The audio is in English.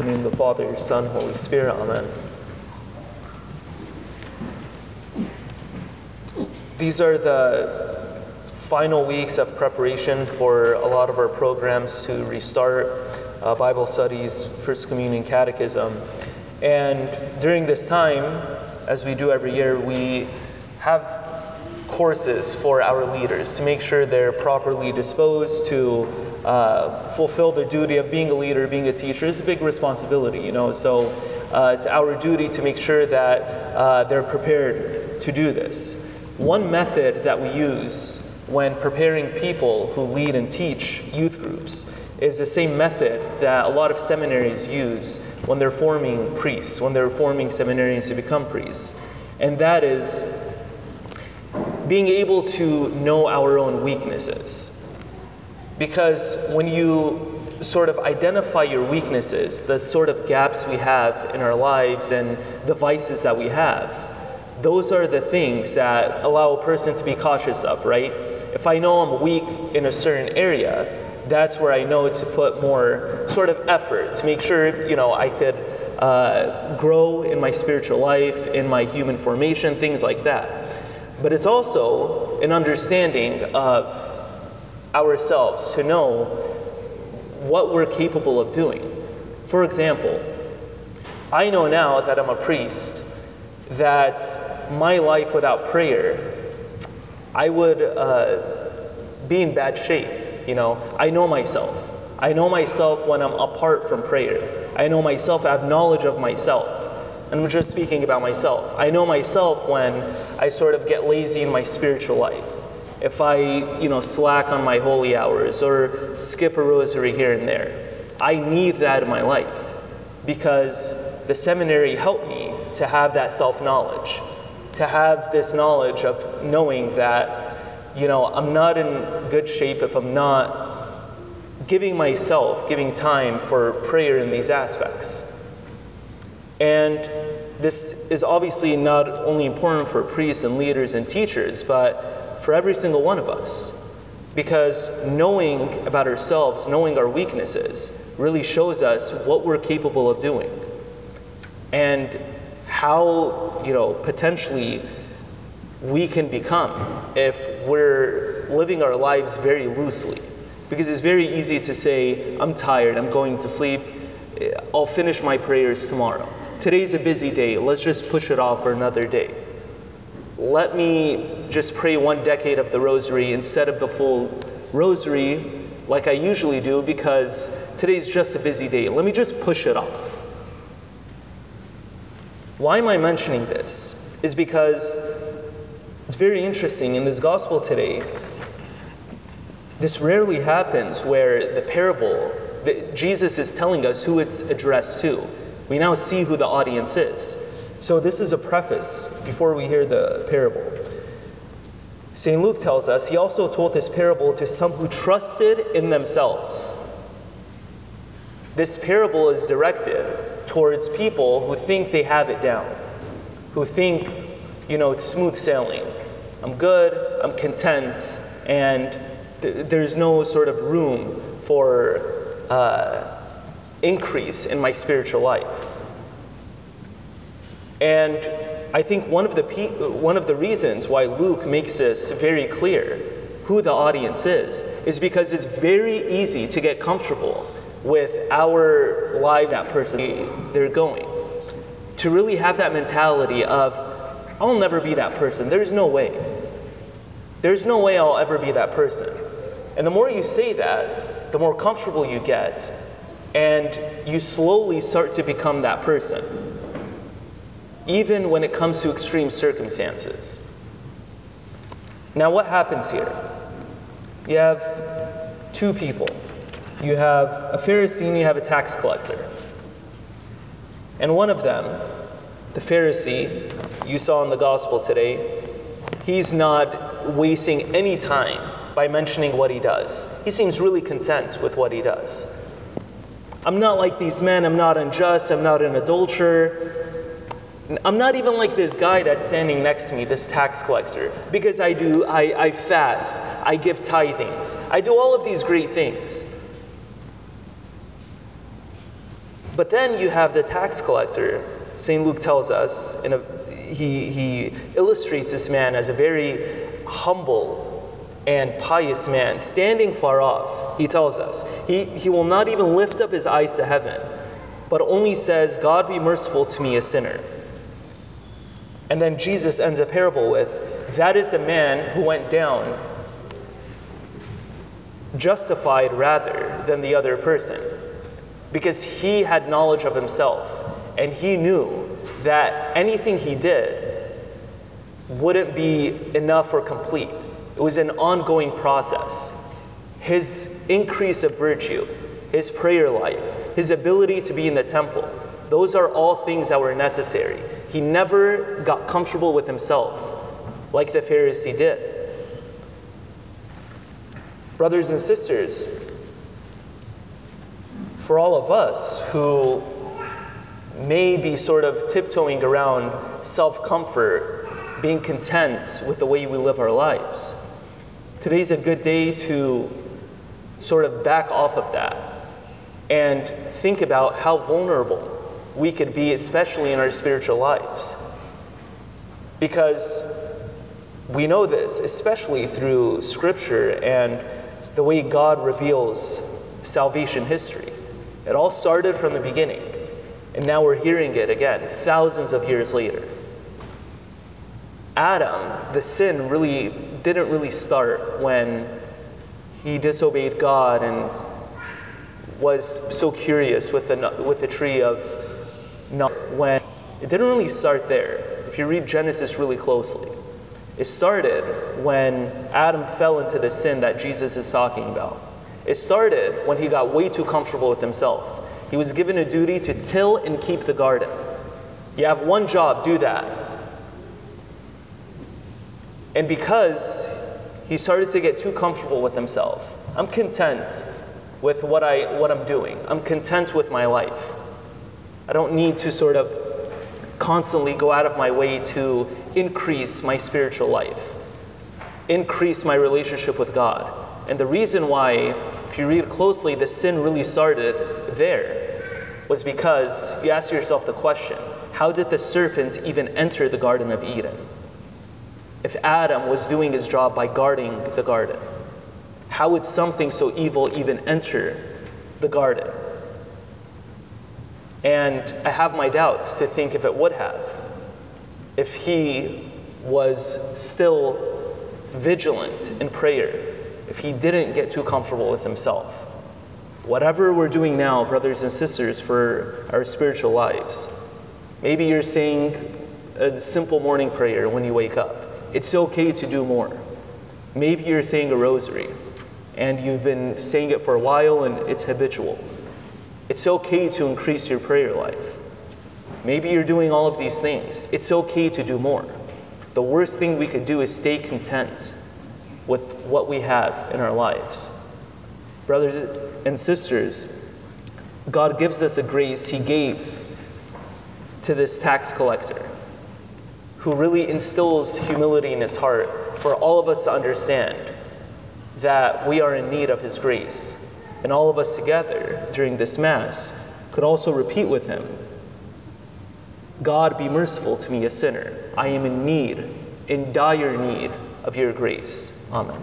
The name of the Father, your Son, Holy Spirit, Amen. These are the final weeks of preparation for a lot of our programs to restart uh, Bible studies, First Communion Catechism. And during this time, as we do every year, we have courses for our leaders to make sure they're properly disposed to uh, fulfill their duty of being a leader, being a teacher. It's a big responsibility, you know. So uh, it's our duty to make sure that uh, they're prepared to do this. One method that we use when preparing people who lead and teach youth groups is the same method that a lot of seminaries use when they're forming priests, when they're forming seminarians to become priests. And that is being able to know our own weaknesses. Because when you sort of identify your weaknesses, the sort of gaps we have in our lives and the vices that we have, those are the things that allow a person to be cautious of, right? If I know I'm weak in a certain area, that's where I know to put more sort of effort to make sure, you know, I could uh, grow in my spiritual life, in my human formation, things like that. But it's also an understanding of ourselves to know what we're capable of doing. For example, I know now that I'm a priest that my life without prayer, I would uh, be in bad shape. You know, I know myself. I know myself when I'm apart from prayer. I know myself, I have knowledge of myself. And I'm just speaking about myself. I know myself when I sort of get lazy in my spiritual life. If I, you know, slack on my holy hours or skip a rosary here and there. I need that in my life because the seminary helped me to have that self knowledge, to have this knowledge of knowing that, you know, I'm not in good shape if I'm not giving myself, giving time for prayer in these aspects. And this is obviously not only important for priests and leaders and teachers, but for every single one of us. Because knowing about ourselves, knowing our weaknesses, really shows us what we're capable of doing. And how, you know, potentially we can become if we're living our lives very loosely. Because it's very easy to say, I'm tired, I'm going to sleep, I'll finish my prayers tomorrow. Today's a busy day, let's just push it off for another day. Let me just pray one decade of the rosary instead of the full rosary like I usually do because today's just a busy day. Let me just push it off. Why am I mentioning this? Is because it's very interesting in this gospel today. This rarely happens where the parable that Jesus is telling us who it's addressed to. We now see who the audience is. So, this is a preface before we hear the parable. St. Luke tells us he also told this parable to some who trusted in themselves. This parable is directed towards people who think they have it down, who think, you know, it's smooth sailing. I'm good, I'm content, and th- there's no sort of room for uh, increase in my spiritual life. And I think one of the pe- one of the reasons why Luke makes this very clear who the audience is is because it's very easy to get comfortable with our life that person they're going. To really have that mentality of I'll never be that person. There's no way. There's no way I'll ever be that person. And the more you say that, the more comfortable you get and you slowly start to become that person even when it comes to extreme circumstances. Now, what happens here? You have two people. You have a Pharisee and you have a tax collector. And one of them, the Pharisee, you saw in the gospel today, he's not wasting any time by mentioning what he does. He seems really content with what he does. I'm not like these men, I'm not unjust, I'm not an adulterer, I'm not even like this guy that's standing next to me, this tax collector, because I do, I, I fast, I give tithings, I do all of these great things. But then you have the tax collector. St. Luke tells us, in a, he, he illustrates this man as a very humble and pious man, standing far off, he tells us. He, he will not even lift up his eyes to heaven, but only says, God be merciful to me, a sinner. And then Jesus ends a parable with, That is the man who went down justified rather than the other person, because he had knowledge of himself and he knew that anything he did wouldn't be enough or complete. It was an ongoing process. His increase of virtue, his prayer life, his ability to be in the temple, those are all things that were necessary. He never got comfortable with himself like the Pharisee did. Brothers and sisters, for all of us who may be sort of tiptoeing around self comfort, being content with the way we live our lives, today's a good day to sort of back off of that and think about how vulnerable we could be, especially in our spiritual lives. Because we know this, especially through Scripture and the way God reveals salvation history. It all started from the beginning, and now we're hearing it again, thousands of years later. Adam, the sin really didn't really start when he disobeyed God and was so curious with the, with the tree of not when it didn't really start there. If you read Genesis really closely, it started when Adam fell into the sin that Jesus is talking about. It started when he got way too comfortable with himself. He was given a duty to till and keep the garden. You have one job, do that. And because he started to get too comfortable with himself, I'm content with what, I, what I'm doing. I'm content with my life. I don't need to sort of constantly go out of my way to increase my spiritual life, increase my relationship with God. And the reason why, if you read closely, the sin really started there was because you ask yourself the question how did the serpent even enter the Garden of Eden? If Adam was doing his job by guarding the garden, how would something so evil even enter the garden? And I have my doubts to think if it would have, if he was still vigilant in prayer, if he didn't get too comfortable with himself. Whatever we're doing now, brothers and sisters, for our spiritual lives, maybe you're saying a simple morning prayer when you wake up. It's okay to do more. Maybe you're saying a rosary and you've been saying it for a while and it's habitual. It's okay to increase your prayer life. Maybe you're doing all of these things. It's okay to do more. The worst thing we could do is stay content with what we have in our lives. Brothers and sisters, God gives us a grace He gave to this tax collector who really instills humility in his heart for all of us to understand that we are in need of His grace and all of us together during this Mass could also repeat with him God, be merciful to me, a sinner. I am in need, in dire need of your grace. Amen.